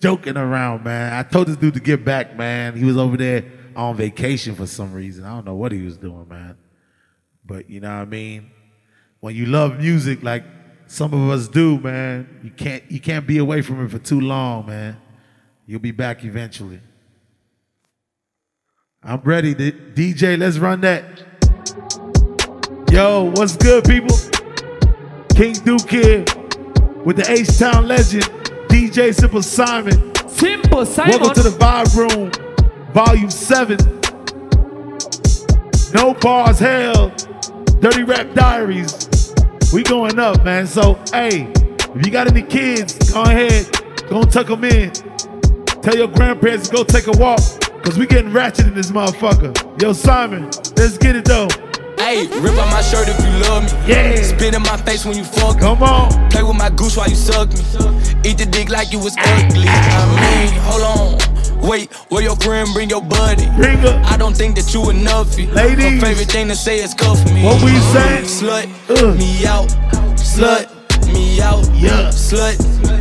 joking around, man. I told this dude to get back, man. He was over there on vacation for some reason. I don't know what he was doing, man. But you know what I mean? When you love music like some of us do, man, you can't you can't be away from it for too long, man. You'll be back eventually. I'm ready. DJ, let's run that. Yo, what's good, people? King Duke here with the H Town legend, DJ Simple Simon. Simple Simon. Welcome to the Vibe Room, Volume 7. No Bars Held, Dirty Rap Diaries. We going up, man. So, hey, if you got any kids, go ahead, go tuck them in. Tell your grandparents to go take a walk, because we getting ratchet in this motherfucker. Yo, Simon, let's get it though. Hey, rip out my shirt if you love me. Yeah. Spit in my face when you fuck me. Come on. Play with my goose while you suck me. Eat the dick like you was ugly. I mean, hold on. Wait, where your friend bring your buddy? Bring her. I don't think that you enoughy. Ladies. Her favorite thing to say is cuff me. What we saying? Slut Uh. me out. Slut me out. Yeah. Slut,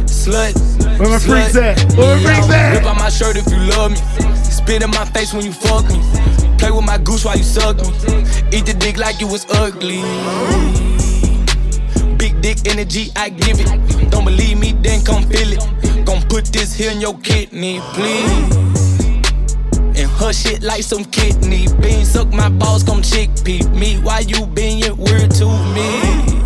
slut. Where my freaks at? Where my freaks at? Rip out my shirt if you love me. Spit in my face when you fuck me. Play with my goose while you suck me. Eat the dick like you was ugly. Big dick energy, I give it. Don't believe me, then come feel it. Gon' put this here in your kidney, please. And her shit like some kidney beans. Suck my balls, come chickpea me. Why you being weird to me?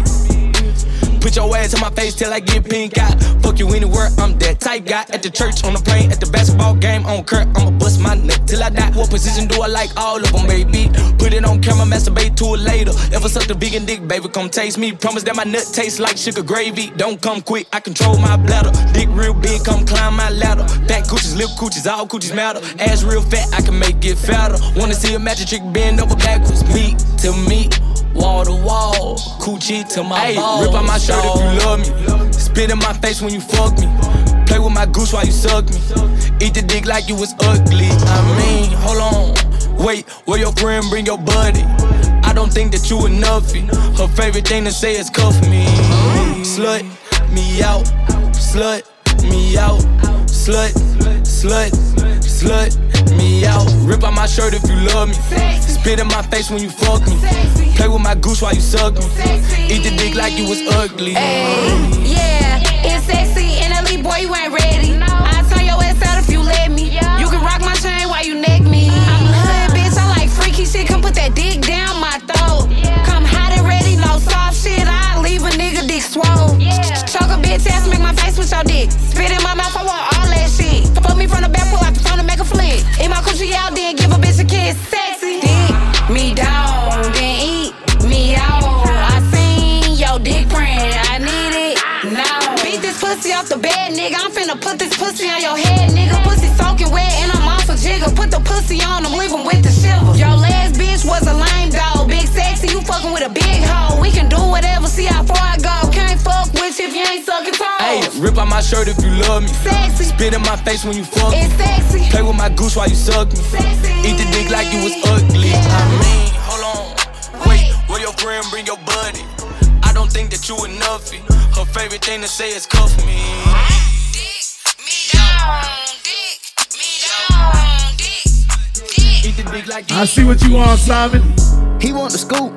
Put your ass in my face till I get pink eye. Fuck you anywhere, I'm that type guy. At the church, on the plane, at the basketball game, on Kurt, I'ma bust my nut till I die. What position do I like? All of them, baby. Put it on camera, masturbate to it later. Ever sucked a vegan dick, baby, come taste me. Promise that my nut tastes like sugar gravy. Don't come quick, I control my bladder. Dick real big, come climb my ladder. Fat coochies, lip coochies, all coochies matter. Ass real fat, I can make it fatter. Wanna see a magic trick bend over backwards? Meat to meat. Wall to wall, coochie to my balls. Rip out my shirt if you love me. Spit in my face when you fuck me. Play with my goose while you suck me. Eat the dick like you was ugly. I mean, hold on. Wait, where your friend bring your buddy? I don't think that you enoughy. Her favorite thing to say is cuff me. Slut me out. Slut me out. Slut, slut, slut me out. Rip out my shirt if you love me. Spit in my face when you fuck me. Play with my goose while you suck me. Eat the dick like you was ugly. Yeah, it's sexy and boy, you ain't ready. Pussy on leave him with the shiver. Your last bitch was a lame dog. Big sexy, you fucking with a big hoe. We can do whatever, see how far I go. Can't fuck with you if you ain't sucking toes. Hey, rip out my shirt if you love me. Sexy. Spit in my face when you fuck me. It's sexy. Play with my goose while you suck me. Sexy. Eat the dick like you was ugly. I mean, hold on. Wait, where your friend bring your buddy? I don't think that you enoughy. Her favorite thing to say is cuff me. Dick me down, dick like I see what you want, Simon. He want the scoop.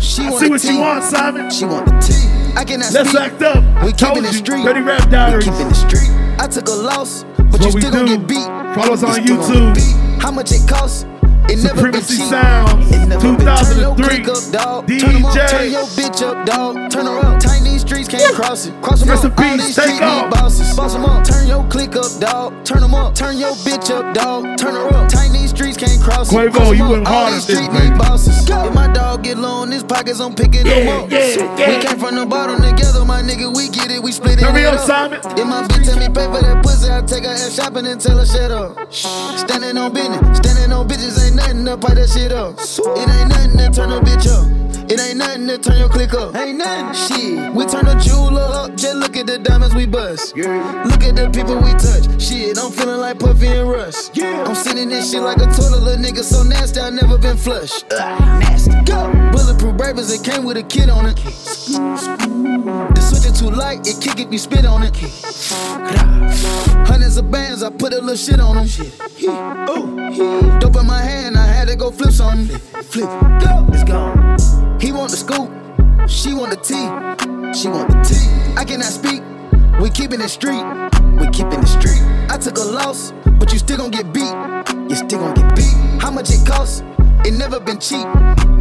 She I want see the what you tea. want, Simon. She want the tea. I cannot Let's speak. act up. We Told keeping it you, street. Dirty Rap We keeping the street. I took a loss, but What you we still gon' do. get beat. Follow us on YouTube. get. How much it costs? It Supremacy cheap. Sounds, It never been turn 2003. up, dog. Turn 'em up, DJ. turn your bitch up, dog. Turn her up. Tiny streets can't cross it. Cross 'em Rest up. All these take off. bosses. Boss 'em up. Turn your click up, dog. Turn 'em up. Turn your bitch up, dog. Turn her up. Tiny streets can't cross it. Quavo, you went hard these at this, need bosses. If my dog get low in his pockets, I'm picking Yeah, them up. yeah, yeah. We came from the bottom together, my nigga. We get it. We split it. Hurry up, Simon. If my bitch tell me pay for that pussy, I take her ass shopping and tell her shut up. Standing on business, standing on bitches ain't nothing to pipe that shit up. It ain't nothing to turn a bitch up. It ain't nothing to turn your click up. Ain't nothing. Shit, we turn the jeweler up. Just look at the diamonds we bust. Yeah. Look at the people we touch. Shit, I'm feeling like Puffy and Russ. Yeah. I'm sending this shit like a toilet, little nigga so nasty. I never been flushed. Ugh, nasty. Go. Bulletproof bravers, it came with a kid on it. The switch it too light, it kick if you spit on it. Hundreds of bands. I put a little shit on them. Shit. He, ooh, he. Dope in my hand, I had to go flip some. Flip, flip, go. It's gone. He want the scoop, she want the tea. She want the tea. I cannot speak. We keepin' it street. We keepin' it street. I took a loss, but you still gon' get beat. You still gon' get beat. How much it costs? It never been cheap.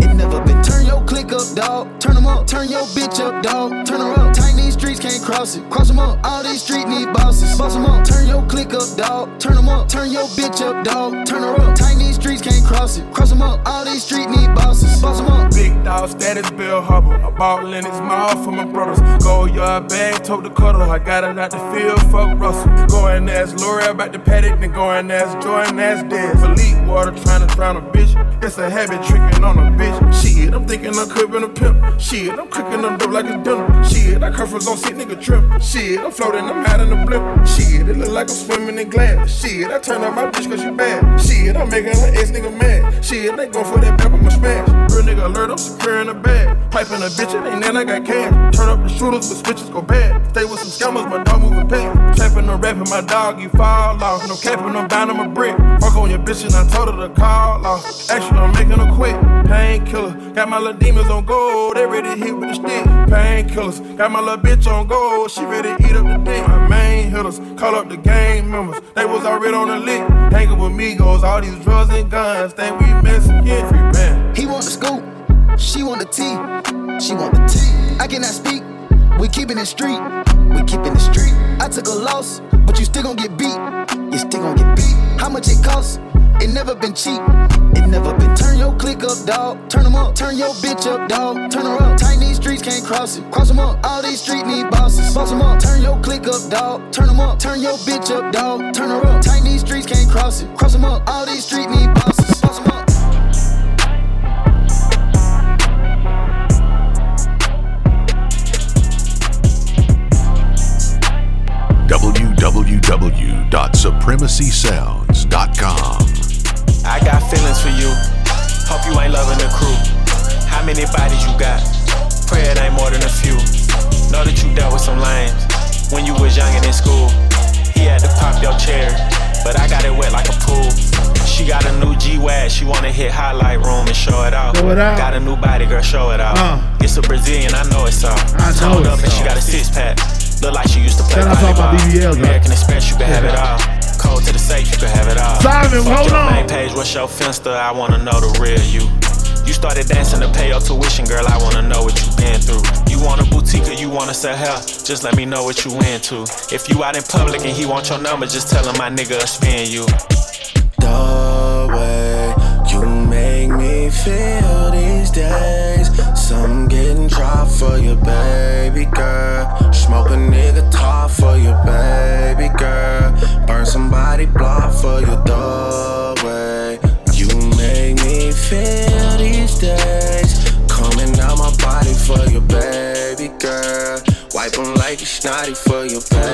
It never been. Turn your click up, dog. Turn them up. Turn your bitch up, dog. Turn her up. Tight these streets can't cross it. Cross them up. All these streets need bosses. Boss them up. Turn your click up, dog. Turn them up. Turn your bitch up, dog. Turn her up. Tight these streets can't cross it. Cross them up. All these streets need bosses. Boss them up. Big dog status, Bill Hubble. Ball in his mouth for my brothers. Go yard bag, tote the cuddle. I got it out the field, fuck Russell. Go and ask Lori about the paddock, then go and ask Jordan, ask Dez. Elite water trying to drown a bitch. It's a habit tricking on a bitch. She Shit, I'm thinking I'm cribbing a pimp. Shit, I'm cooking them dope like a dinner. Shit, I curve on sit nigga trip. Shit, I'm floating, I'm out in the blimp. Shit, it look like I'm swimming in glass. Shit, I turn on my bitch cause she bad. Shit, I'm making her ex nigga mad. Shit, they go for that pepper, my smash. Real nigga alert, I'm securing the bag. Piping a bitch, it ain't then I got cash. Turn up the shooters, but switches go bad. Stay with some scammers, my dog moving past. Trapping or rapping, my dog, you fall off. No capping, I'm I'm a brick. Fuck on your bitch, and I told her to call off. Actually, I'm making her quit. Painkiller, got my little demons on gold, they ready to hit with the stick. Painkillers, got my little bitch on gold, she ready to eat up the dick. My main hitters, call up the gang members, they was already on the lick. Hanging with me goes all these drugs and guns, think we Mexican free man. He want the scoop, she want the tea, she want the tea. I cannot speak, we keepin' it street, we keepin' it street. I took a loss, but you still gon' get beat, you still gon' get beat. How much it costs? It never been cheap. It never been. Turn your click up, dog. Turn them up. Turn your bitch up, dog. Turn her up. Tight these streets can't cross it. Cross them up. All these streets need bosses. Boss them up. Turn your click up, dog. Turn them up. Turn your bitch up, dog. Turn her up. Tight these streets can't cross it. Cross them up. All these streets need bosses. www.supremacysounds.com. I got feelings for you. Hope you ain't loving the crew. How many bodies you got? Pray it ain't more than a few. Know that you dealt with some lames when you was young and in school. He had to pop your chair, but I got it wet like a pool. She got a new G-Wag, she wanna hit highlight room and show it off. Show it out. Got a new body, girl, show it off. Uh. It's a Brazilian, I know it's all. I know Toned up it's and she got a six pack. Look like she used to play Shout out to all my. BBLs. American Express, you can have it all. Code to the safe, you can have it all. Simon, Fuck hold your on. main page, what's your finster? I wanna know the real you. You started dancing to pay your tuition, girl. I wanna know what you been through. You want a boutique or you wanna sell hair? Just let me know what you into. If you out in public and he want your number, just tell him my nigga spin you. You make me feel these days. Some getting dropped for your baby girl. Smoke a nigga top for your baby girl. Burn somebody block for you. The way you make me feel these days. Coming out my body for your baby girl. Wipe 'em like you snotty for your baby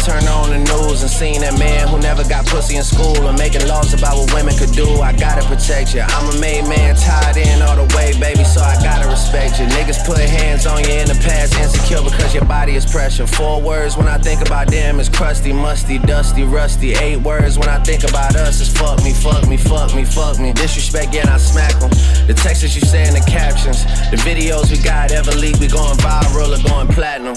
Turned on the news and seen that man who never got pussy in school and making laws about what women could do. I gotta protect you. I'm a made man, tied in all the way, baby, so I gotta respect you. Niggas put hands on you in the past, insecure because your body is pressure. Four words when I think about them is crusty, musty, dusty, rusty. Eight words when I think about us is fuck me, fuck me, fuck me, fuck me. Disrespect, yeah, I smack them. The texts you say in the captions, the videos we got ever leak, we going viral or going platinum.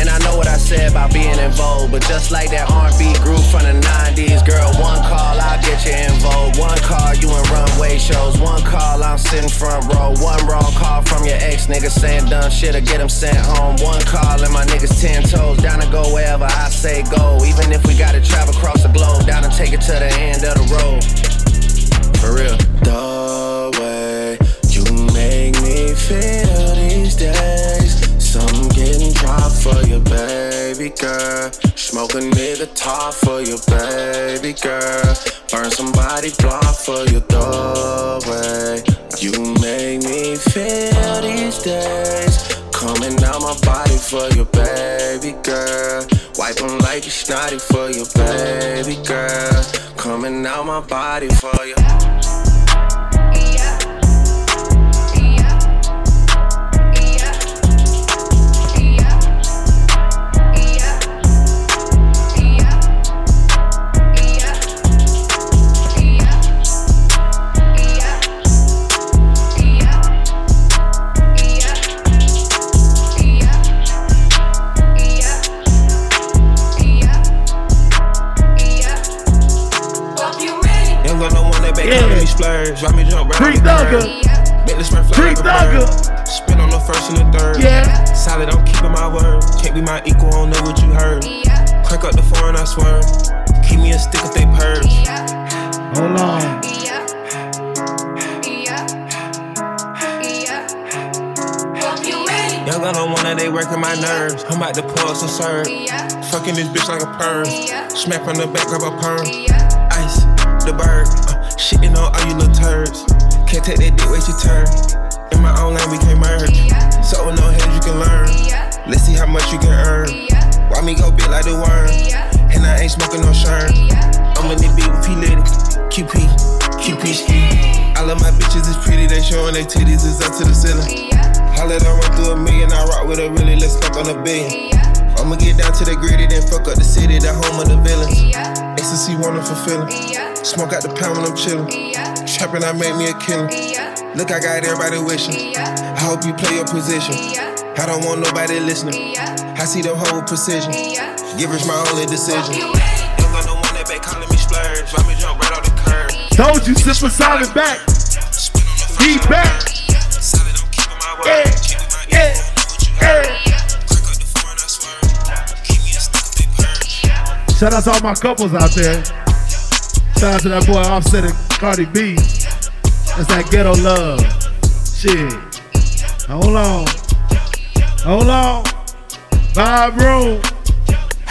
And I know what I said about being in vogue, but just like that R&B group from the 90s, girl, one call, I'll get you in vogue. One call, you in runway shows. One call, I'm sitting front row. One wrong call from your ex nigga saying dumb shit or get him sent home. One call and my niggas 10 toes, down to go wherever I say go. Even if we gotta travel body Gun on one of they working my nerves. I'm about to pull some serve. Fucking this bitch like a perm. Smack from the back, of a perm. Ice, the bird. Uh, shitting on all you little turds. Can't take that dick, wait your turn. In my own lane, we can merge. So no head, you can learn. Let's see how much you can earn. Why me go big like the worm? And I ain't smoking no shirt. I'm in the beat with P Litty. QP, QP. All of my bitches is pretty, they showing their titties is up to the ceiling. Let her run through a million, I rock with her really, let's fuck on a billion. I'ma get down to the gritty, then fuck up the city, the home of the villains. Ecstasy, wonderful feeling. Smoke out the pound when I'm chillin'. Trappin', I made me a killer. Look, I got everybody wishing. I hope you play your position. I don't want nobody listening. I see them whole precision. Give Givers my only decision. Young got no one that calling me splurge. Ride me jump right off the curb. Told you, Simple Simon back. He back. Shout out to all my couples out there. Shout out to that boy Offset and Cardi B. That's that ghetto love. Shit. Hold on. Hold on. Vibe room.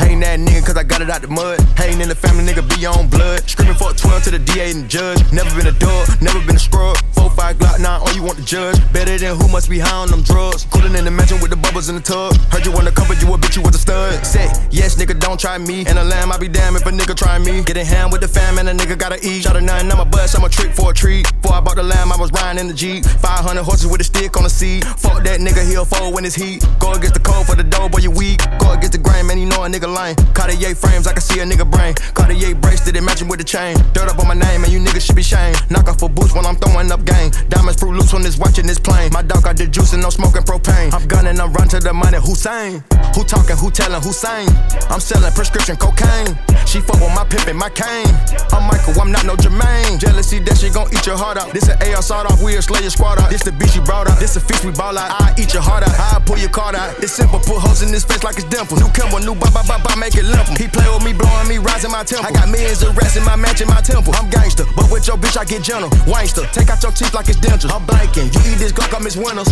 Ain't that nigga cause I got it out the mud. Ain't in the family, nigga, be on blood. Screaming for a 12 to the DA and the judge. Never been a dog, never been a scrub. 4 5 Glock 9, all you want to judge. Better than who must be high on them drugs. Cooling in the mansion with the bubbles in the tub. Heard you wanna cover, you a bitch, you was a stud. Say, yes, nigga, don't try me. And a lamb, I be damn if a nigga try me. Getting hand with the fam, and a nigga gotta eat. Shot a nine, I'm a bust, I'm a trick for a treat. Before I bought the lamb, I was riding in the Jeep. 500 horses with a stick on the seat. Fuck that nigga, he'll fold when it's heat. Go against the cold for the dough, boy, you weak. Go against the grain, man, you know a nigga lame. Cartier frames, I can see a nigga brain. Cartier bracelet, it matching with the chain. Dirt up on my name, and you niggas should be shamed. Knock off a boost when I'm throwing up game. Diamonds fruit loose on this watch in this plane. My dog got the juice and no smoking propane. I'm gunning, I'm run to the money. Hussein, who talking, who telling, who saying? I'm selling prescription cocaine. She fuck with my pimpin', my cane. I'm Michael, I'm not no Jermaine. Jealousy that she gon' eat your heart out. This an AR sawed off, we'll slay your squad out. This the bitch you brought out. This a fish we ball out. I eat your heart out. I pull your card out. It's simple, put holes in this face like it's dimple. New Kimbo, new ba ba ba ba, make it limp. He play with me, blowing me, rising my temple. I got millions of rats in my mansion, my temple. I'm gangster, but with your bitch I get gentle. Wangster, take out your teeth like it's dentures. I'm blanking. You eat this Glock, I'm miss winners.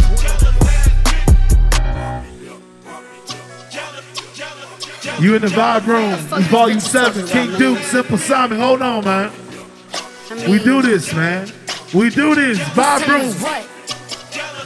You in the vibe room. It's volume seven. King Duke, Simple Simon. Hold on, man. We do this, man. We do this. Vibe room. What?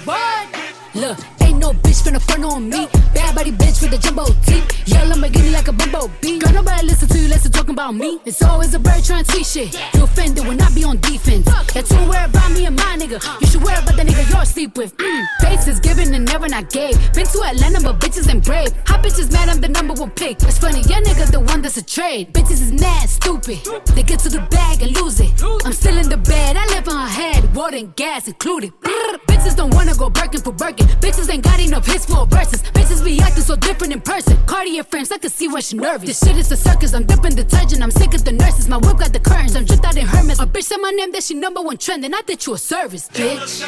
What? Look, ain't no bitch finna front on me. Bad body bitch with a jumbo teeth. Yell Lamborghini like a bumblebee. Girl, nobody listen to you, listen talking about me. It's always a bird trying to tweet shit. You offended when I be on defense. That's too worry about me and my nigga. You should worry about the nigga you're asleep with. Mm. Faces given and never not gave. Been to Atlanta, but bitches ain't brave. Hot bitches mad, I'm the number one pick. It's funny, your nigga the one that's a trade. Bitches is mad, stupid. They get to the bag and lose it. I'm still in the bed, I live in her head. Water and gas included. Brr. Bitches don't wanna go Birkin for Birkin. Bitches ain't got enough hits for verses. Bitches be acting so different in person. Cartier frames, I can see when she nervous. This shit is a circus, I'm dipping detergent. I'm sick of the nurses. My whip got the curtains, I'm dripped out in Hermes. A bitch said my name, that she number one trending. I think you a service, bitch.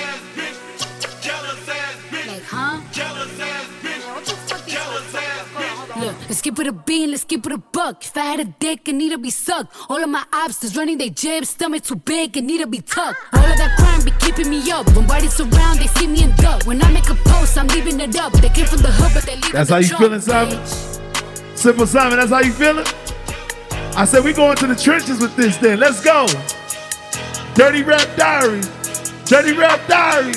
Like, huh? Look, let's keep it a bean, let's keep it a buck. If I had a dick, it need to be sucked. All of my obstacles running they jibs, stomach too big, it need to be tucked. All of that crime be keeping me up. When bodies surround, they see me in duck. When I make a post, I'm leaving it up. They came from the hood, but they leave That's the how you feeling, Simon? bitch. Simple Simon, that's how you feeling? I said we going to the trenches with this then. Let's go. Dirty Rap Diary. Dirty Rap Diary.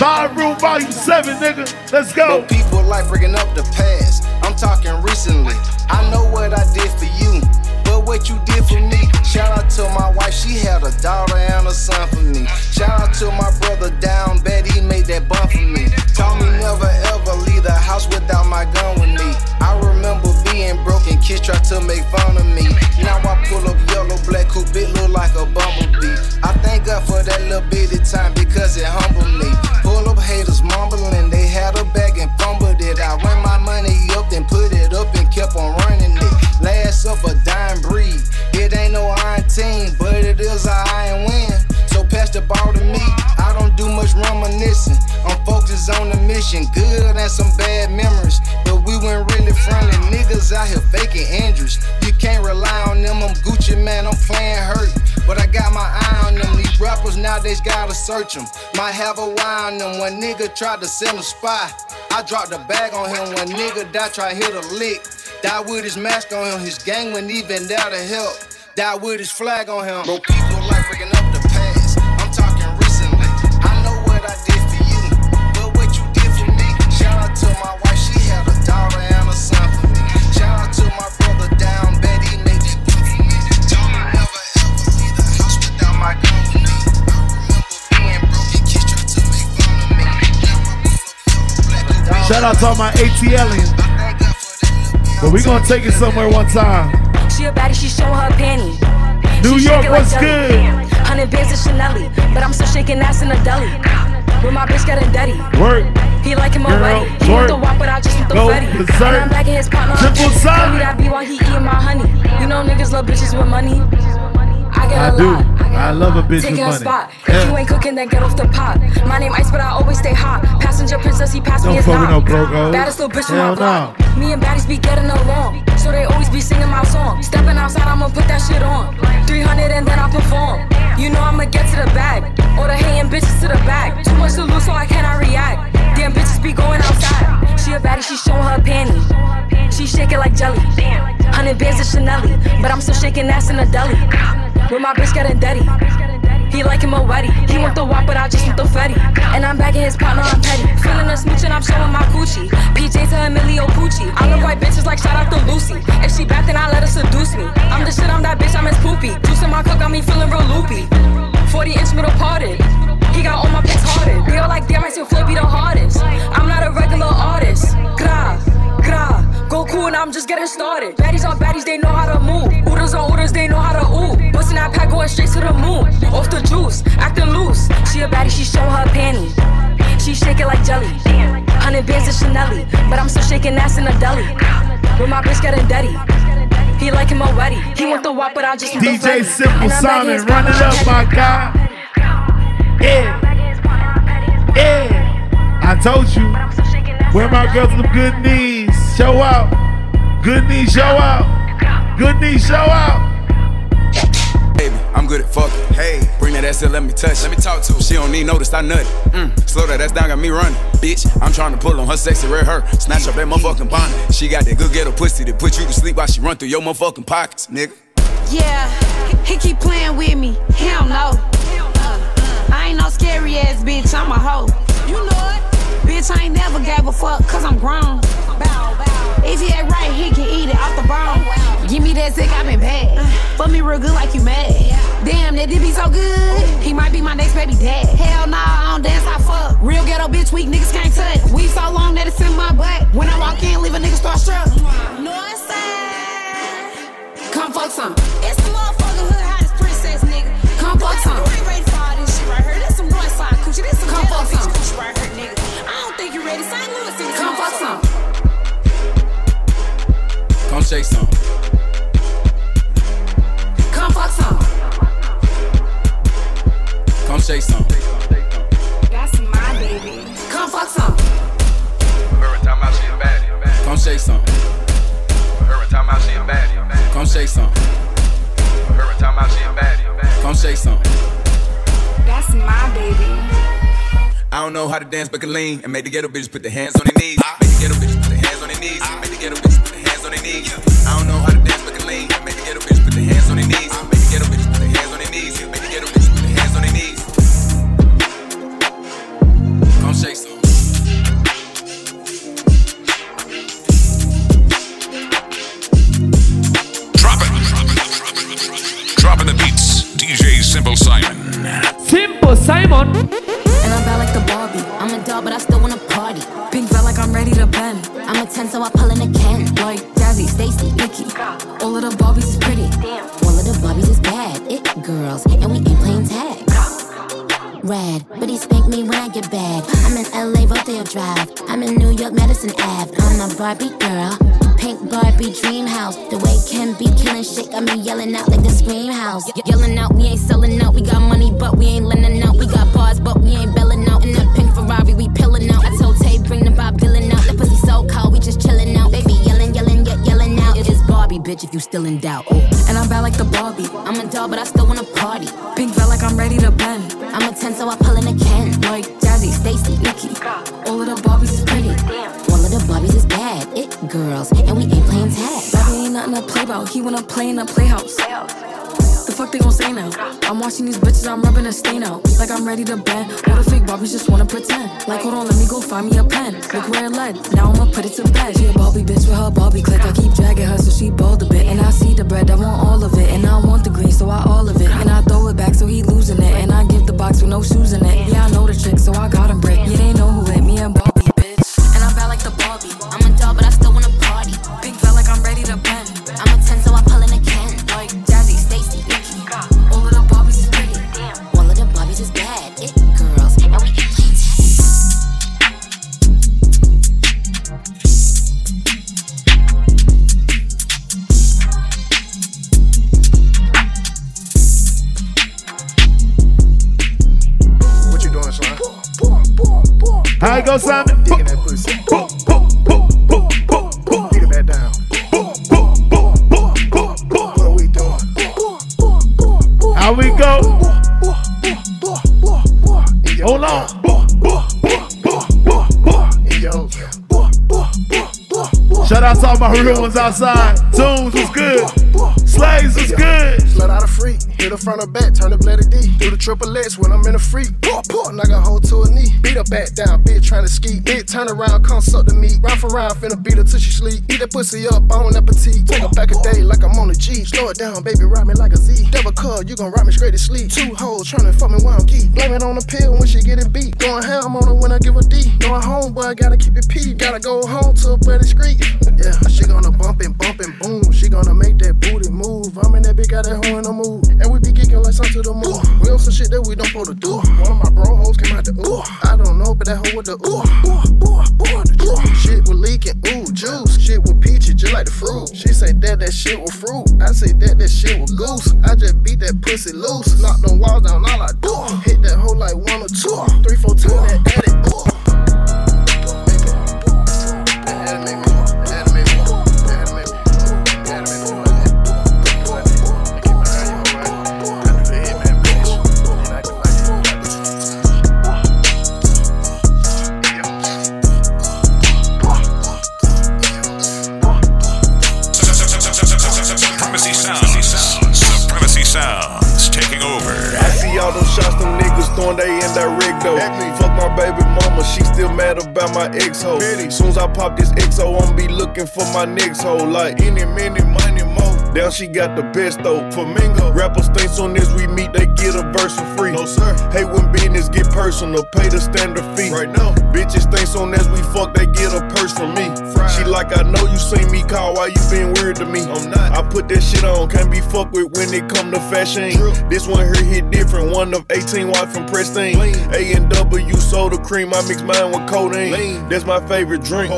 Ballroom Volume 7, nigga. Let's go. But people like bringing up the past. I'm talking recently. I know what I did for you, but what you did for me. Shout out to my wife, she had a daughter and a son for me. Shout out to my brother down bad, he made that bump for me. Told me never ever leave the house without my gun with me. I remember being broken, kids tried to make fun of me. Now I pull up yellow, black coupe, it look like a bumblebee. I thank God for that little bit of time because it humbled me. Pull up haters mumbling, they had a bag and fumbled it. I ran my money up, then put it up and kept on running it. Last of a dime breed. It ain't no iron team, but it is a iron win. So pass the ball to me. Do much reminiscing. I'm focused on the mission. Good and some bad memories. But we weren't really friendly. Niggas out here faking injuries. You can't rely on them. I'm Gucci, man. I'm playing hurt. But I got my eye on them. These rappers nowadays gotta search them. Might have a wire on them. One nigga tried to send a spy. I dropped a bag on him. One nigga died, try to hit a lick. Died with his mask on him. His gang went even there to help. Died with his flag on him. Bro, people like breaking up the Shout out to all my ATLians. Thank God for that little bit. But we gonna take it somewhere one time. She a baddie, she showing her panty. New She York, like what's jelly. good? Hundred bands of Chanel, but I'm still shaking ass in a deli. With my bitch getting dirty. Work. He like him Girl, already. He work. the walk, but I just want the Go fetty. And I'm back in his partner. Triple Tell solid. me that B while he eating my honey. You know niggas love bitches with money. I get I a do. lot. I love a bitch Taking with a money. spot. If you ain't cooking, then get off the pot. My name Ice, but I always stay hot. Passenger princess, he passed me Don't his fuck with no brocos. Baddest little bitch from Hell my block. no. Me and baddies be getting along, so they always be singing my song. Stepping outside, I'ma put that shit on. 300 and then I perform. You know I'ma get to the bag. All the hating bitches to the back. Too much to lose, so I cannot react. Damn bitches be going outside. She a baddie, she showing her panty. She shake it like jelly. Hundred bands of Chanel, but I'm still shaking ass in a deli. With my bitch getting dirty. He like him already. He want the walk, but I just want the fetty. And I'm back in his partner, I'm petty. Feeling a smooch and I'm showing my coochie. PJ to Emilio Pucci. I love white bitches like shout out to Lucy. If she back, then I let her seduce me. I'm the shit, I'm that bitch, I'm his poopy. Juice in my cup got me feeling real loopy. 40 inch middle parted. He got all my pics hearted. They all like, damn, I still flip be the hardest. I'm not a regular artist. Gra, gra. Go cool and I'm just getting started. Baddies on baddies, they know how to move. Oodles on oodles, they know how to ooh. Bustin' that pack going straight to the moon. Off the juice, acting loose. She a baddie, she showing her panty. She shake it like jelly. Hundred bands of Chanel, but I'm still shaking ass in a deli. With my bitch getting dirty. He like him already. He want the walk, but I just want the DJ Fetty. Simple And I'm back in Simon, run it up, my guy. Yeah. Yeah. I told you. Where my girls with good knees? Show out. Good knees, show out. Good knees, show out. Baby, I'm good at fucking. Hey, bring that ass here, let me touch. Let me talk to her. She don't need notice, I nut it. Mm, slow that ass down, got me running. Bitch, I'm trying to pull on her sexy red hair. Snatch up that motherfucking bonnet. She got that good ghetto pussy that put you to sleep while she run through your motherfucking pockets, nigga. Yeah, he keep playing with me. He don't know. Uh, I ain't no scary ass bitch. I'm a hoe. You know it. Bitch, I ain't never gave a fuck, cause I'm grown. Bow, bow. If he ain't right, he can eat it off the bone. Give me that sick, I've been bad. Fuck me real good like you mad. Damn, that did be so good. He might be my next baby dad. Hell nah, I don't dance, I fuck. Real ghetto bitch, weak niggas can't touch. We so long that it's in my butt. When I walk in, leave a nigga start struck. Northside. Come fuck some. It's the motherfucker hood hottest princess, nigga. Come fuck some. You ain't ready for all this shit right here. This some Northside coochie. This some Come fuck some. coochie right here, nigga. I don't think you ready. St. Louis Come fuck some. Come shake some. Come fuck some. Come shake some. That's my baby. Come fuck some. Every time I see a baddie, come shake some. Every time I see a baddie, come shake some. Every time I see a baddie, come shake some. That's my baby. I don't know how to dance, but can lean and make the ghetto bitches put their hands on their knees. Make the ghetto bitches put their hands on their knees dig. I don't know how to dance like a lame. Make the ghetto bitch put their hands on their knees. Make the ghetto bitch put their hands on their knees. Make the ghetto bitch put their hands on their knees. Come shake some. Drop it. Dropping the beats. DJ Simple Simon. Simple Simon. And I'm bad like the Barbie. I'm a doll, but I still wanna party. Pink felt like I'm ready to bend. I'm a 10, so I Barbie girl. Pink Barbie dream house. The way Ken be killing shit got me yelling out like the scream house. Ye- yelling out, we ain't selling out. We got money, but we ain't lending out. We got bars, but we ain't belling out. In that pink Ferrari, we pillin' out. I told Tay, bring the Bob Dylan out. The pussy so cold, we just chillin' out. Baby yelling, yelling, yet yelling out. It is Barbie, bitch, if you still in doubt. Ooh. And I'm bad like the Barbie. I'm a doll, but I still wanna party. Pink felt like I'm ready to bend. I'm a 10, so I pull in a Ken. Like Jazzy, Stacy, Nikki. all of the Barbies Girls, and we ain't playing tag. Bobby ain't nothing to play about. He wanna play in a playhouse. The fuck they gon' say now? I'm watching these bitches, I'm rubbing a stain out. Like I'm ready to bend. All the fake Barbies just wanna pretend. Like, hold on, let me go find me a pen. Look where it led. Now I'ma put it to bed. She a Barbie bitch with her Barbie click. I keep dragging her so she bald a bit. And I see the bread, I want all of it. And I want the green, so I all of it. And I throw it back so he losing it. And I give the box with no shoes in it. Yeah, I know the trick, so I got him brick. Yeah, they know who hit me and Barbie, bitch. And I'm bad like the Barbie. I'm a doll, but I How it go, Simon? Digging that pussy. Get it back down. What are we doing? How we go? Hold on. Shout out to all my real ones outside. Tunes was good. Slaves was good. Slut out a freak. Hit her front or back, turn the bloody D. Do the triple X when I'm in a freak. Puh, puh, knock a hoe to a knee. Beat her back down, bitch trying to ski. Bitch turn around, come suck the meat. Round for round, finna beat her till she sleep. Eat that pussy up, bone appetite. Take her back a day like I'm on a G. Slow it down, baby, ride me like a Z. Double cut, you gon' ride me straight to sleep. Two hoes tryna fuck me while I'm geek. Blame it on the pill when she get it beat. Going ham on her when I give a D. Going home, boy, I gotta keep it P. Gotta go home to a bloody street. Yeah, she gonna bump and bump and boom. She gonna make that booty move. I'm in that big got that hoe in the mood. And we be kicking like something to the moon. We on some shit that we don't supposed to do. One of my bro hoes came out the ooh. I don't know, but that hoe with the ooh. ooh, ooh, ooh, the ooh. Shit was leaking, ooh, juice. Shit with peaches, just like the fruit. She say that that shit was fruit. I say that that shit was goose. I just beat that pussy loose. Knock them walls down, all I do. Hit that hoe like one or two. Three, four, two, that addict. Ooh. Pop this XO, I'm be looking for my next hoe. Like any minute, money more. Down she got the best though. Flamingo. Rappers think soon as we meet, they get a verse for free. No sir. Hey, when business get personal, pay the standard fee. Right now. Bitches think soon as we fuck, they get a purse from me. She like, I know you seen me call, why you been weird to me? I'm not. I put that shit on, can't be fucked with when it come to fashion. This one here hit different, one of 18 white from Pristine. A and W soda cream, I mix mine with codeine. That's my favorite drink.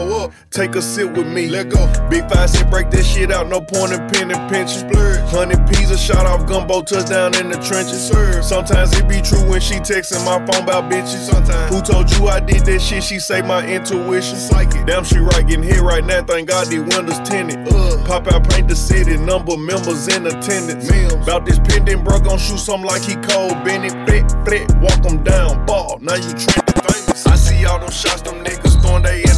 Take a sip with me. Let go. Big five said break that shit out, no point in pen and pension. Hundred P's a shot off gumbo touchdown in the trenches. Sometimes it be true when she texting my phone about bitches. Sometimes. Who told you I did that shit? She say my intuition. Psychic. Damn, she right getting hit right now. Thank God the windows tinted. Uh. Pop out, paint the city, number members in attendance. About this pendant, bro, gon' shoot something like he cold. Bennett, flit, flit, walk him down, ball. Now you trending famous. I see all them shots, them niggas throwing they in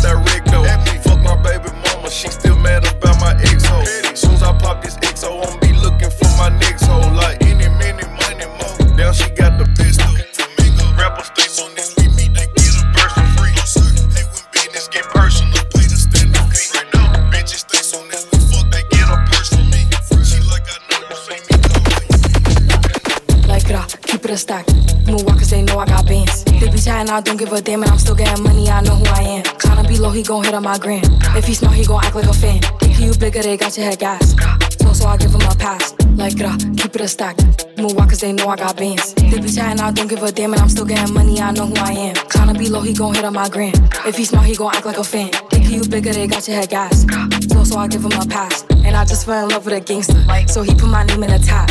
he on my gram. If he smart, he gon' act like a fan. Think you bigger, they got your head gas. So, so I give him a pass. Like, uh, keep it a stack. Move walk, cause they know I got bands. They be chatting, I don't give a damn, and I'm still getting money, I know who I am. Tryna be low, he gon' hit on my gram. If he smart, he gon' act like a fan. Think you bigger, they got your head gas. So, so I give him a pass. And I just fell in love with a gangster. So he put my name in the top.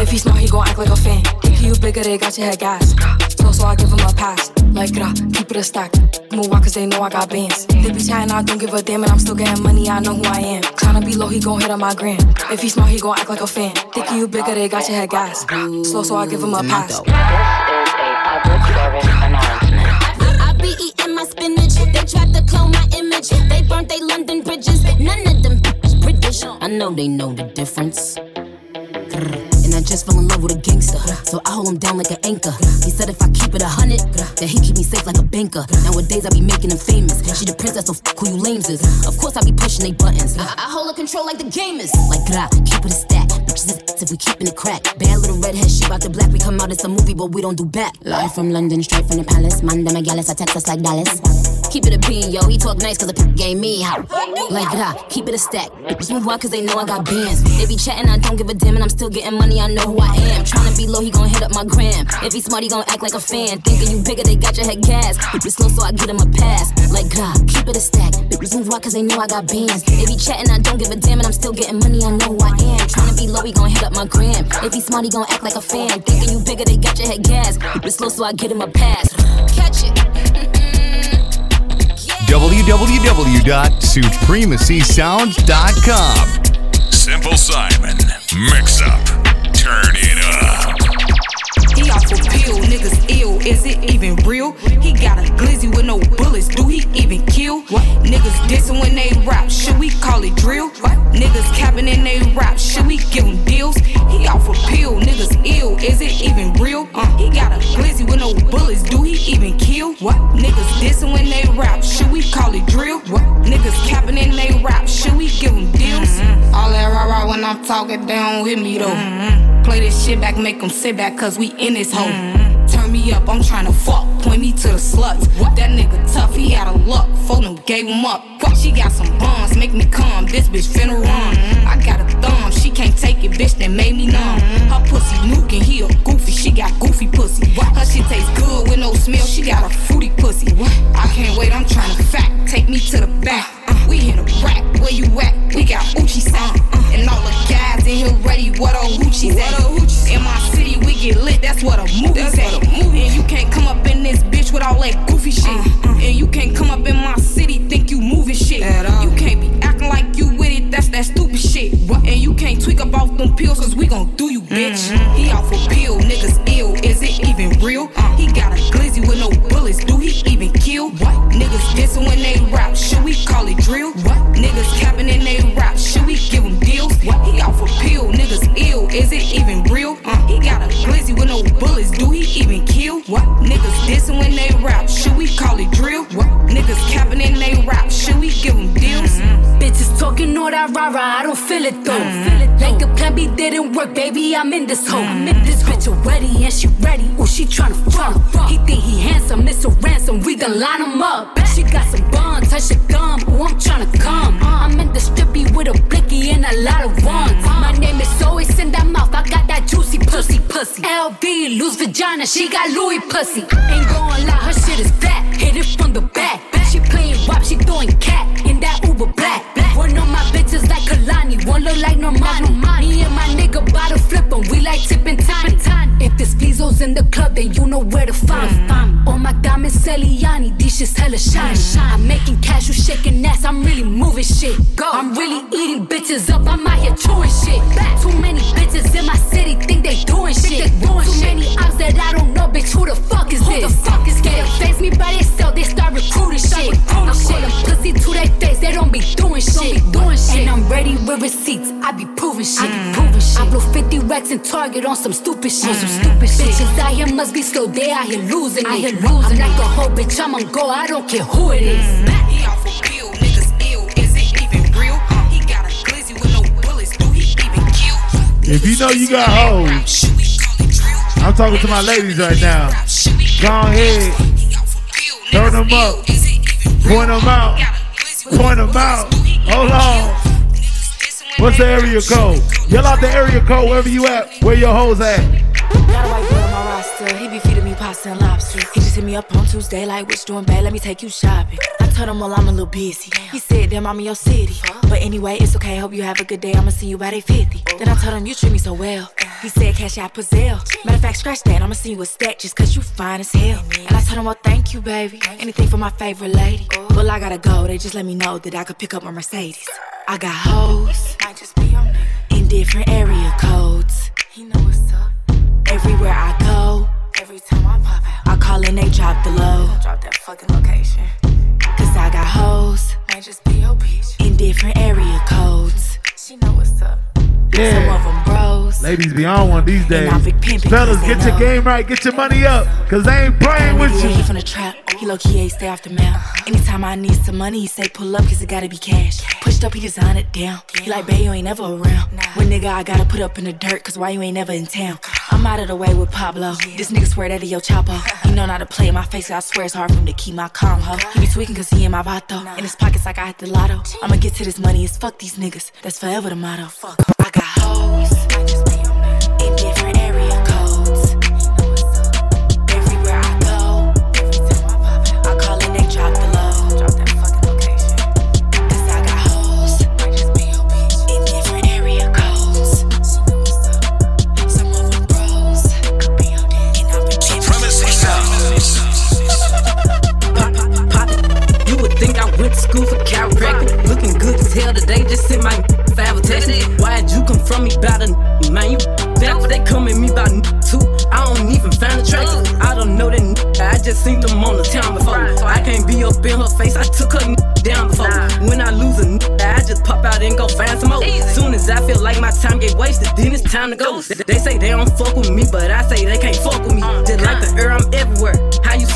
If he smart, he gon' act like a fan. Think you bigger, they got your head gas. So, so I give him a pass. Like, uh, keep it a stack. Move walk cause they know I got bands. They be chatting, I don't give a damn, and I'm still getting money, I know who I am. Tryna be low, he gon' hit on my gram. If he smart, he gon' act like a fan. Think you bigger, they got your head gas. Slow, so I give him a pass. This is a public announcement. I be eating my spinach. They tried to clone my image. They burnt they London bridges. None of them bitches British. I know they know the difference. And I just fell in love with a gangster. So I hold him down like an anchor. He said if I keep it a hundred, that he keep me safe like a banker. Nowadays I be making him famous. She the princess, so fuck who you lames is. Of course I be pushing they buttons. I, I hold a control like the gamers. Like gra, keep it a stack. Bitches is if we keeping it crack. Bad little redhead, she bout the black. We come out, it's a movie, but we don't do back. Live from London, straight from the palace. Man, them a I text us like Dallas. Keep it a bean, yo. He talk nice cause the p gave me how. Like gra, keep it a stack. Bitches move out cause they know I got bands. They be chatting, I don't give a damn, and I'm still getting money, I know who I am. Tryna be low, he gon' hit up my gram. If he smart, he gon' act like a fan. Thinking you bigger, they got your head gas. Bitch slow, so I get him a pass. Like God, keep it a stack. Bitches move out cause they know I got bands. They be chatting, I don't give a damn, and I'm still getting money, I know who I am. Tryna be low, he gon' hit up my gram. If he smart, he gon' act like a fan. Thinking you bigger, they got your head gas. Bitch slow, so I get him a pass. Catch it. www.supremacysounds.com. Simple Simon. Mix up. Turn it up. He off a pill, niggas ill. Is it even real? He got a glizzy with no bullets. Do he even kill? What? Niggas dissing when they rap. Should we call it drill? What? Niggas capping in they rap. Should we give him deals? He off a pill, niggas ill. Is it even real? Uh, he got a glizzy with no bullets. Do he even kill? What? Niggas dissing when they rap. Should we call it drill? What? Niggas capping in they rap. Should we give him deals? All that rah rah when I'm talking, they don't hit me though. Play this shit back, make them sit back, cause we in this hole. Turn me up, I'm tryna fuck. Point me to the sluts. What that nigga tough, he out of luck. Him, gave him up. Fuck, she got some bombs, make me come. This bitch finna run. Mm-hmm. I got a thumb, she can't take it, bitch, that made me numb. Mm-hmm. Her pussy nuking, he a goofy, she got goofy pussy. What? Her shit tastes good with no smell, she got a fruity pussy. I can't wait, I'm tryna fact. Take me to the back. Uh, we in a rack, where you at? We got Uchi sound. Uh, and all the guys in here ready, what a hoochie's at. In my city, we get lit, that's what a movie's at. And you can't come up in this bitch with all that goofy shit. And you can't come up in my city, think you moving shit. You can't be acting like you with it, that's that stupid shit. And you can't tweak up off them pills, cause we gon' do you, bitch. He off a pill, niggas ill, I'm in this hole. I'm in this bitch already and she ready, ooh, she tryna fuck. He think he handsome, it's a ransom, we gon' line him up. She got some buns, touch your gum, ooh, I'm tryna come. I'm in the strippy with a blicky and a lot of ones. My name is always in that mouth, I got that juicy pussy, pussy. LV, loose vagina, she got Louis pussy. Ain't gon' lie, her shit is then you know where to find. me. All oh my diamonds Giuliani, these shit's hella shiny. I'm making cash, you shaking ass, I'm really moving shit. Go. I'm really eating bitches up, I'm out here chewing shit. Back. Too many bitches in my city think they doing shit. Too many ops that I don't know, bitch, who the fuck is this? Who the fuck is this? Face me by themselves, they start recruiting shit. I put a pussy to their face, they don't be doing shit. I'm ready with receipts, I be proving shit. I be proving shit. I blow 50 racks and target on some stupid shit. Some stupid shit. Bitches out here must be slow, they out here losing I Here losing I'm like a whole bitch, I'm on go, I don't care who it is. Mm-hmm. He off a pill, niggas ill. Is it even real? He got a glizzy with no bullets. Do he even kill? If you know you got hoes, I'm talking to my ladies right now. Go ahead, turn them up, point them out, point them out. Hold on. What's the area code? Yell out the area code wherever you at. Where your hoes at? Got a white boy on my roster. He be feeding me pasta and lobster. He just hit me up on Tuesday, like, which doing bad? Let me take you shopping. I told him, well, I'm a little busy. He said, damn, I'm in your city. But anyway, it's okay. Hope you have a good day. I'ma see you by day 50. Then I told him, you treat me so well. He said, cash out Pazelle. Matter of fact, scratch that. I'ma see you a stack just cause you fine as hell. And I told him, well, thank you, baby. Anything for my favorite lady. Well, I gotta go. They just let me know that I could pick up my Mercedes. I got hoes. Might just be on In different area codes. He know what's up. Everywhere I go. Every time I pop out. I call and they drop the low. Drop that fucking location. Cause I got hoes. Might just be your bitch. In different area codes. She know what's up. Some Yeah. of them bros. Ladies be on one these days. I big pimpin' Fellas, get your know. game right, get your money up, cause they ain't playing with you. He from the trap. He low key ain't stay off the map. Uh-huh. Anytime I need some money, he say pull up cause it gotta be cash. Pushed up, he design it down. He like, babe, you ain't never around. When nigga, I gotta put up in the dirt cause why you ain't never in town? I'm out of the way with Pablo. This nigga swear that he El Chapo. He know not to play in my face, I swear it's hard for him to keep my calm, ho. He be tweaking cause he in my vato. In his pockets like I hit the lotto. I'ma get to this money, it's fuck these niggas. That's forever the motto. Fuck. I got hoes. In my five test. Why'd you come from me about a man? You that they come at me about too. I don't even find attractive. I don't know that I just seen them on the town before. I can't be up in her face. I took her n- down before. When I lose a n- I just pop out and go find some more. Soon as I feel like my time get wasted, then it's time to go. They they say they don't fuck with me, but I say they can't fuck with me. Just like the air, I'm everywhere.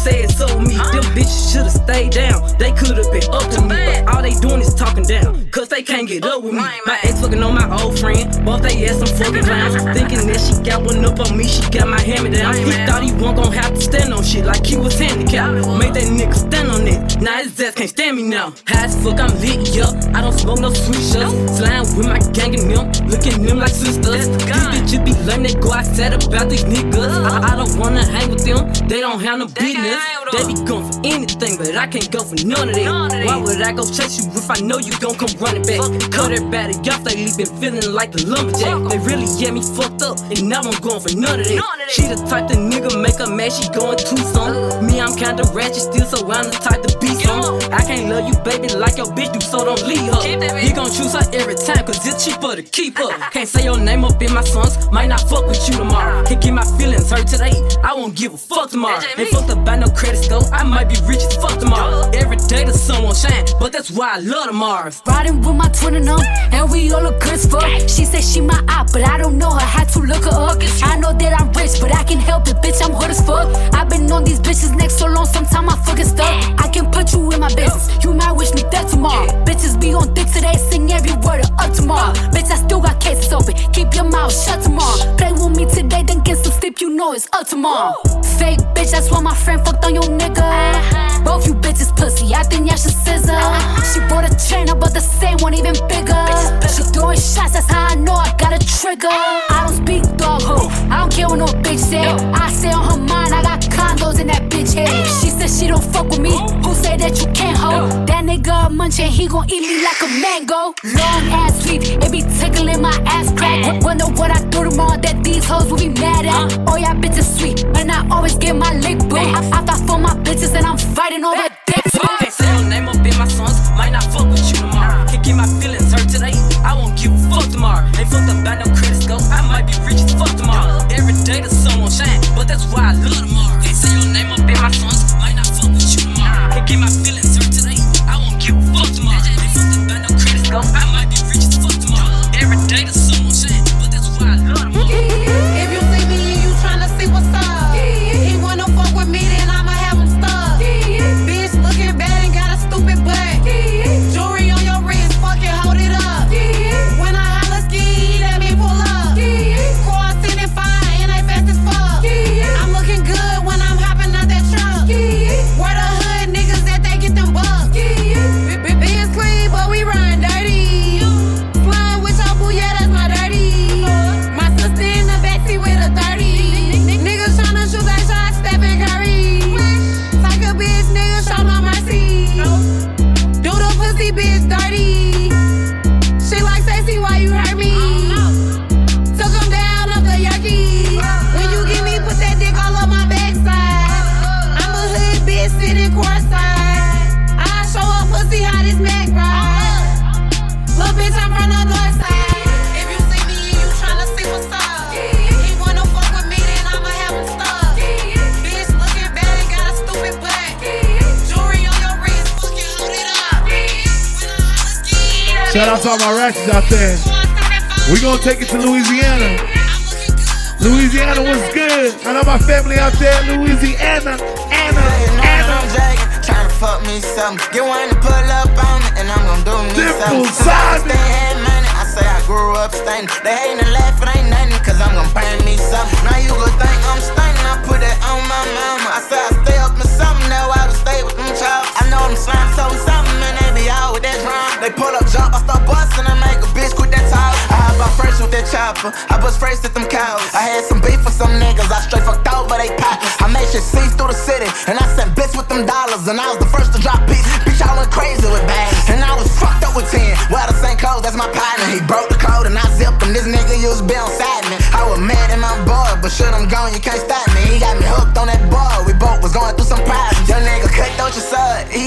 How you say it so me? Them bitches should've stayed down. They could've been up to me, but all they doing is talking down. Cause they can't get up with me. My ex fucking on my old friend. Both they ass some fucking clowns. Thinking that she got one up on me, she got my hand me down. He thought he wasn't gon' have to stand on shit like he was handicapped. Made that nigga stand on it. Now his ass can't stand me now. High as fuck, I'm lit, yup. I don't smoke no sweet shots. Slime with my gang and them. Looking them like sisters. These bitches be lame, they go outside about these niggas. I, I don't wanna hang with them. They don't have no business. I. They be going for anything, but I can't go for none of that. Why would I go chase you if I know you gon' come running back? Cut everybody off, they leave been feeling like the lumberjack. They really get me fucked up, and now I'm going for none of that. She the type the nigga make her mad, she going too some. Me, I'm kinda ratchet still, so I'm the type to be some. I can't love you, baby, like your bitch do, so don't leave her. You gon' choose her every time, cause it's cheaper to keep her. Can't say your name up in my songs, might not fuck with you tomorrow. Can't get my feelings hurt today, I won't give a fuck tomorrow. Ain't fucked up by no credit I might be rich as fuck tomorrow. Every day the sun won't shine, but that's why I love tomorrow. Riding with my twin and them, and we all look good as fuck. She said she my op, but I don't know her. Had to look her up. I know that I'm rich, but I can help it, bitch. I'm hood as fuck. I've been on these bitches next so long, sometimes I fucking stuck. I can put you in my business. You might wish me dead tomorrow. Bitches be on dick today, sing every word of up tomorrow. Bitch, I still got cases open. Keep your mouth shut tomorrow. Play with me today, then get some sleep. You know it's up tomorrow. Fake bitch, that's why my friend fucked on your nigga. Y'all should scissor. She bought a trainer, but the same one even bigger. She throwing shots, that's how I know I got a trigger. I don't speak dog ho. I don't care what no bitch say. I say on her mind, I got condos in that bitch head. She said she don't fuck with me. Who say that you can't hold? That nigga munchin', he gon' eat me like a mango. Long ass sweet, it be tickling my ass crack. Wonder what I do tomorrow that these hoes will be mad at. Oh, yeah, bitches sweet, and I always get my lick back. I, I thought for my bitches, and I'm fighting over dicks. Say your name up in my songs, might not fuck with you tomorrow. Can't get my feelings hurt today, I won't give a fuck tomorrow. Ain't fucked up by no credit score, I might be rich as fuck tomorrow. Every day the sun won't shine, but that's why I love tomorrow. Can't say your name up in my songs, might not fuck with you tomorrow. Can't get my feelings hurt today, I won't give a fuck tomorrow. Ain't fucked up by no credit score, I might be rich as fuck tomorrow. Every day the sun won't shine, but that's why I love tomorrow. Shout out there. We gonna take it to Louisiana. Louisiana was good. I know my family out there, Louisiana. Anna, Anna. Tryna fuck me something. Get one to pull up on it, and I'm gonna do me Dimple something. I had money. I say I grew up stunning. They hating and laughing, ain't nothing, cause I'm gonna burn me something. Now you gon' think I'm stunning. I put that on my mama. I say I stay up in something, now I just stay with them chops. Know them slime so something, and they be out with that drum. They pull up, jump, I start busting and make a bitch quit that talk. I hop out first with that chopper. I bust first at them cows. I had some beef with some niggas. I straight fucked over they pockets. I made shit cease through the city. And I sent bits with them dollars. And I was the first to drop beats. Bitch, I went crazy with bags. And I was fucked up with 10. Well, the same code, that's my partner. He broke the code and I zipped him. This nigga used to be. I was mad my boy, but shit, I'm gone, you can't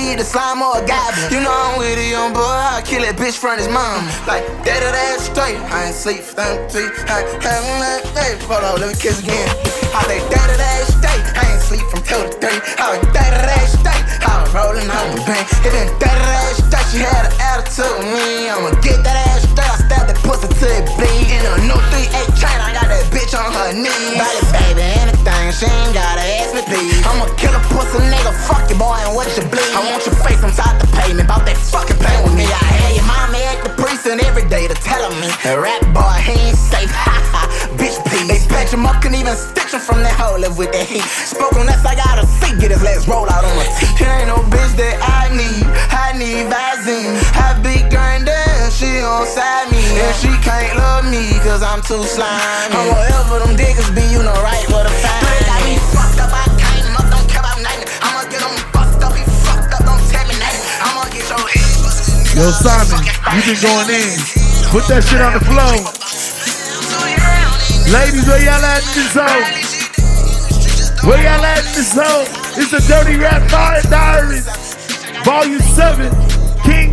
side. He either slime or a goblin. You know I'm with a young boy. I kill that bitch from his mom. Like, that that straight. I ain't sleep them three. I ain't like, hey, hold on, let me kiss again. I say, that that straight. I ain't sleep from two to three. I was that that straight. I was rolling on the bank. It been that that straight. She had an attitude me. I'ma get that ass straight. I stabbed that pussy till it bleed. In a new 3-8 train, I got that bitch on her knee. Body, baby, anything. She ain't gotta ask me, please. I'ma kill a pussy nigga. Fuck you, boy, and what you bleed. I want your face inside the pavement. About that fucking pain with me. I had your mommy at the precinct every day to tell me. The rap boy, he ain't safe. Ha ha, bitch, please. They patch him up, can even stitch him from that hole live with that heat. Spoke on that, I gotta see. Get his legs roll out on my teeth. Ain't no bitch that I need. I need Visine. I be grindin', she on side me. And she can't love me, cause I'm too slimy. I'm whatever them diggers be, you know right where to find me. Got me fucked up, I came up, don't care about nothing. I'ma get him fucked up, he fucked up, don't tell me nothing. I'ma get your head. Yo, Simon, you been going in. Put that shit on the floor. Ladies, where y'all at in this zone? Where y'all at in this zone? It's the Dirty Rap Fire Diaries, Volume 7.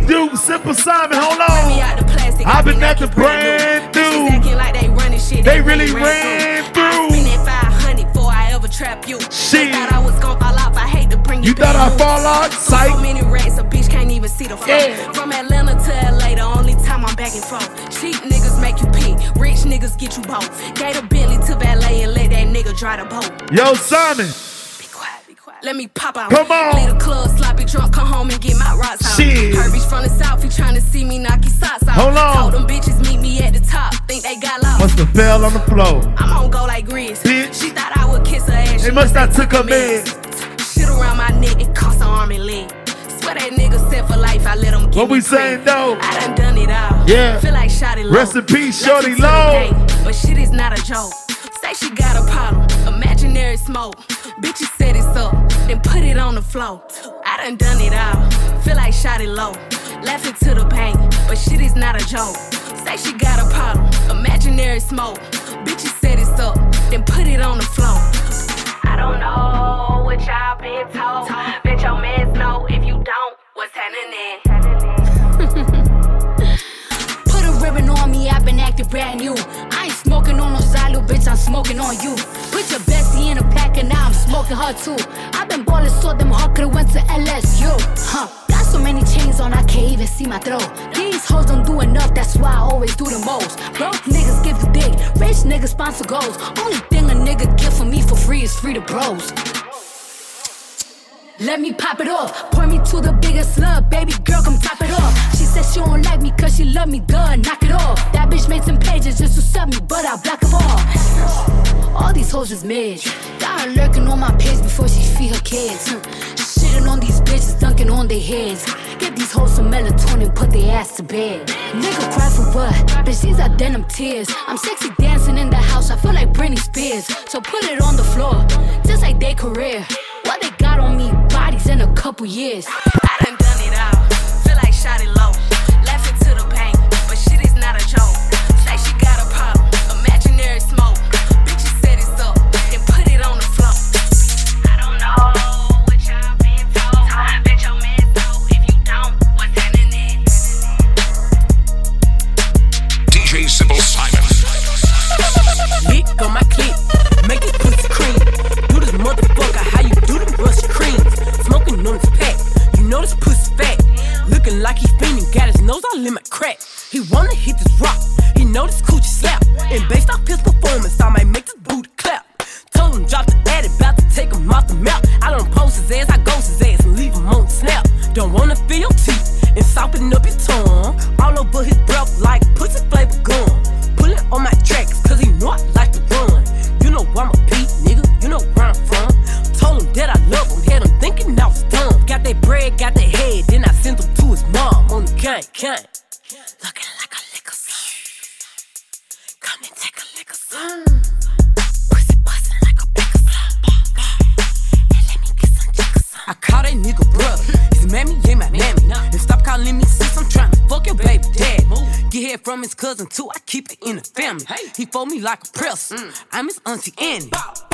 Duke, Simple Simon, hold on. I've been at the brand new. Like they running shit. They really ran through. I spent that 500 before I ever trap you. Shit. Thought I was gon' fall off. I hate to bring you You thought I fall off? Psych. so many rats, a bitch can't even see the floor. Yeah. From Atlanta to LA, the only time I'm back and forth. Cheap niggas make you pee. rich niggas get you both. Gave a Bentley to valet and let that nigga dry the boat. Yo, Simon. Let me pop out. Come on. Leave the club, sloppy drunk, come home and get my rocks out. Shit. Herbie's from the south, he tryna see me knock his socks out. Hold on. Told them bitches meet me at the top, think they got lost. Must have fell on the floor. I'm on go like Grizz. She thought I would kiss her ass. They she must have took her man. Shit around my neck, it cost an arm and leg. Swear that nigga set for life, I let him get What we saying though? I done done it all. Yeah. Feel like Shawty Lo. Rest in peace, Left Shorty it to the Low. But shit is not a joke. Say she got a problem, imaginary smoke. Bitches set it up, then put it on the floor. I done done it all. Feel like Shawty Lo. Laughing to the pain, but shit is not a joke. Say she got a problem, imaginary smoke. Bitches set it up, then put it on the floor. I don't know what y'all been told. Bet your mans know if you don't, what's happening? Put a ribbon on me, I've been acting brand new. Bitch, I'm smoking on you. Put your bestie in a pack and now I'm smoking her too. I've been ballin' so them hard could've went to LSU. Huh. Got so many chains on, I can't even see my throat. These hoes don't do enough, that's why I always do the most. Broke niggas give the dick, rich niggas sponsor goals. Only thing a nigga give for me for free is free to bros. Let me pop it off. Point me to the biggest slug, baby girl, come top it off. She said she don't like me cause she love me good, knock it off. That bitch made some pages just to sub me, but I block them all. All these hoes is mid. Got her lurking on my page before she feed her kids. Hmm. Shitting on these bitches, dunking on their heads. Get these hoes some melatonin, put their ass to bed. Nigga cry for what? Bitch, these are denim tears. I'm sexy dancing in the house, I feel like Britney Spears. So put it on the floor, just like their career. What they got on me, bodies in a couple years. I done done it all. Feel like Shawty Lo. Laughing to the pain, but shit is not a joke. Say she got a problem, imaginary smoke. Like a press. Mm. I'm his auntie Annie. And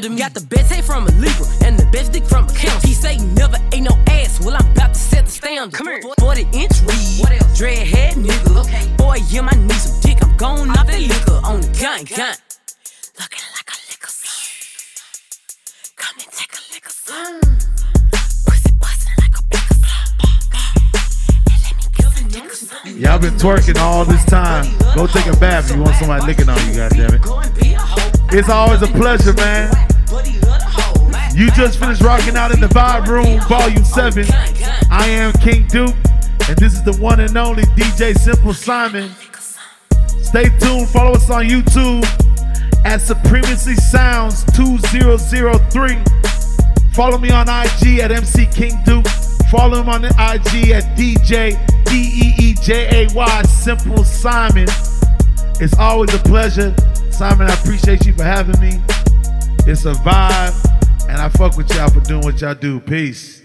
under me. Got the best head from a Libra and the best dick from a count. He say he never ate no ass. Well, I'm about to set the standard. Come here. 40 inch weed. What else? Dread head nigga. Okay. Boy, yeah, I need some dick. I'm going off that liquor on the gang, gang. Looking like a liquor slum. Come and take a liquor slum. Mm. Pussy bustin' like a big Y'all been twerking all this time. Go take a bath if you want somebody licking on you, goddammit. It's always a pleasure, man. You just finished rocking out in the Vibe Room, Volume 7. I am King Duke, and this is the one and only DJ Simple Simon. Stay tuned, follow us on YouTube at Supremacy Sounds 2003. Follow me on IG at MC King Duke. Follow him on the IG at DJ D E E J A Y Simple Simon. It's always a pleasure. Simon, I appreciate you for having me. It's a vibe, and I fuck with y'all for doing what y'all do. Peace.